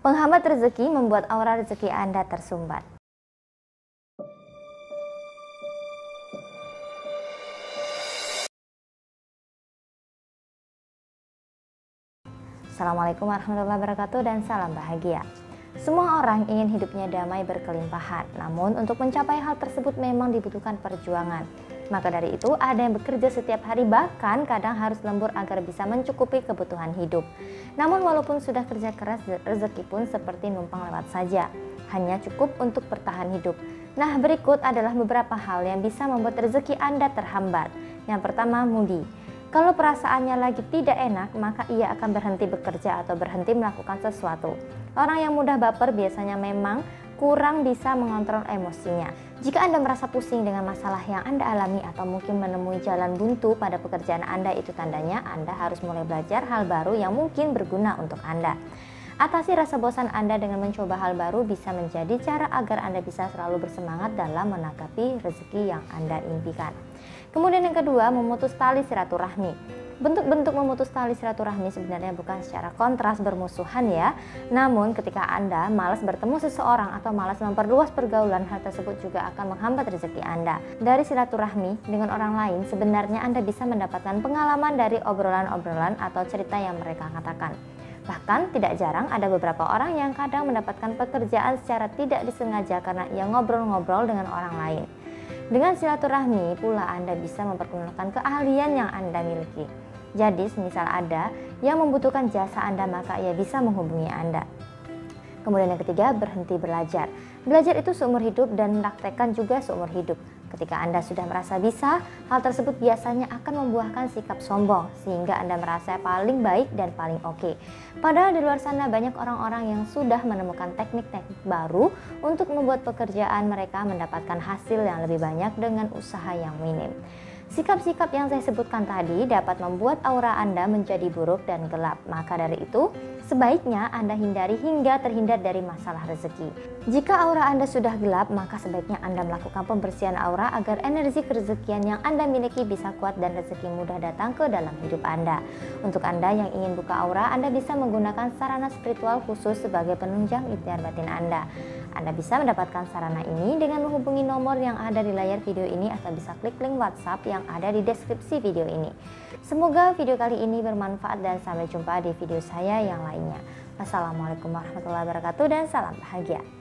Penghambat rezeki membuat aura rezeki Anda tersumbat. Assalamualaikum warahmatullahi wabarakatuh dan salam bahagia. Semua orang ingin hidupnya damai berkelimpahan, namun untuk mencapai hal tersebut memang dibutuhkan perjuangan. Maka dari itu ada yang bekerja setiap hari bahkan kadang harus lembur agar bisa mencukupi kebutuhan hidup. Namun walaupun sudah kerja keras, rezeki pun seperti numpang lewat saja. Hanya cukup untuk bertahan hidup. Nah berikut adalah beberapa hal yang bisa membuat rezeki Anda terhambat. Yang pertama, mudi. Kalau perasaannya lagi tidak enak, maka ia akan berhenti bekerja atau berhenti melakukan sesuatu. Orang yang mudah baper biasanya memang kurang bisa mengontrol emosinya. Jika Anda merasa pusing dengan masalah yang Anda alami atau mungkin menemui jalan buntu pada pekerjaan Anda, itu tandanya Anda harus mulai belajar hal baru yang mungkin berguna untuk Anda. Atasi rasa bosan Anda dengan mencoba hal baru bisa menjadi cara agar Anda bisa selalu bersemangat dalam menanggapi rezeki yang Anda impikan. Kemudian yang kedua, memutus tali silaturahmi. Bentuk-bentuk memutus tali silaturahmi sebenarnya bukan secara kontras bermusuhan ya. Namun ketika Anda malas bertemu seseorang atau malas memperluas pergaulan, hal tersebut juga akan menghambat rezeki Anda. Dari silaturahmi dengan orang lain, sebenarnya Anda bisa mendapatkan pengalaman dari obrolan-obrolan atau cerita yang mereka katakan. Bahkan tidak jarang ada beberapa orang yang kadang mendapatkan pekerjaan secara tidak disengaja karena ia ngobrol-ngobrol dengan orang lain. Dengan silaturahmi pula Anda bisa mempergunakan keahlian yang Anda miliki. Jadi, semisal ada yang membutuhkan jasa Anda, maka ia bisa menghubungi Anda. Kemudian yang ketiga, berhenti belajar. Belajar itu seumur hidup dan mempraktekkan juga seumur hidup. Ketika Anda sudah merasa bisa, hal tersebut biasanya akan membuahkan sikap sombong sehingga Anda merasa paling baik dan paling oke. Okay. Padahal di luar sana banyak orang-orang yang sudah menemukan teknik-teknik baru untuk membuat pekerjaan mereka mendapatkan hasil yang lebih banyak dengan usaha yang minim. Sikap-sikap yang saya sebutkan tadi dapat membuat aura Anda menjadi buruk dan gelap. Maka dari itu, sebaiknya Anda hindari hingga terhindar dari masalah rezeki. Jika aura Anda sudah gelap, maka sebaiknya Anda melakukan pembersihan aura agar energi kerezekian yang Anda miliki bisa kuat dan rezeki mudah datang ke dalam hidup Anda. Untuk Anda yang ingin buka aura, Anda bisa menggunakan sarana spiritual khusus sebagai penunjang ikhtiar batin Anda. Anda bisa mendapatkan sarana ini dengan menghubungi nomor yang ada di layar video ini atau bisa klik link WhatsApp yang ada di deskripsi video ini. Semoga video kali ini bermanfaat dan sampai jumpa di video saya yang lainnya. Wassalamualaikum warahmatullahi wabarakatuh dan salam bahagia.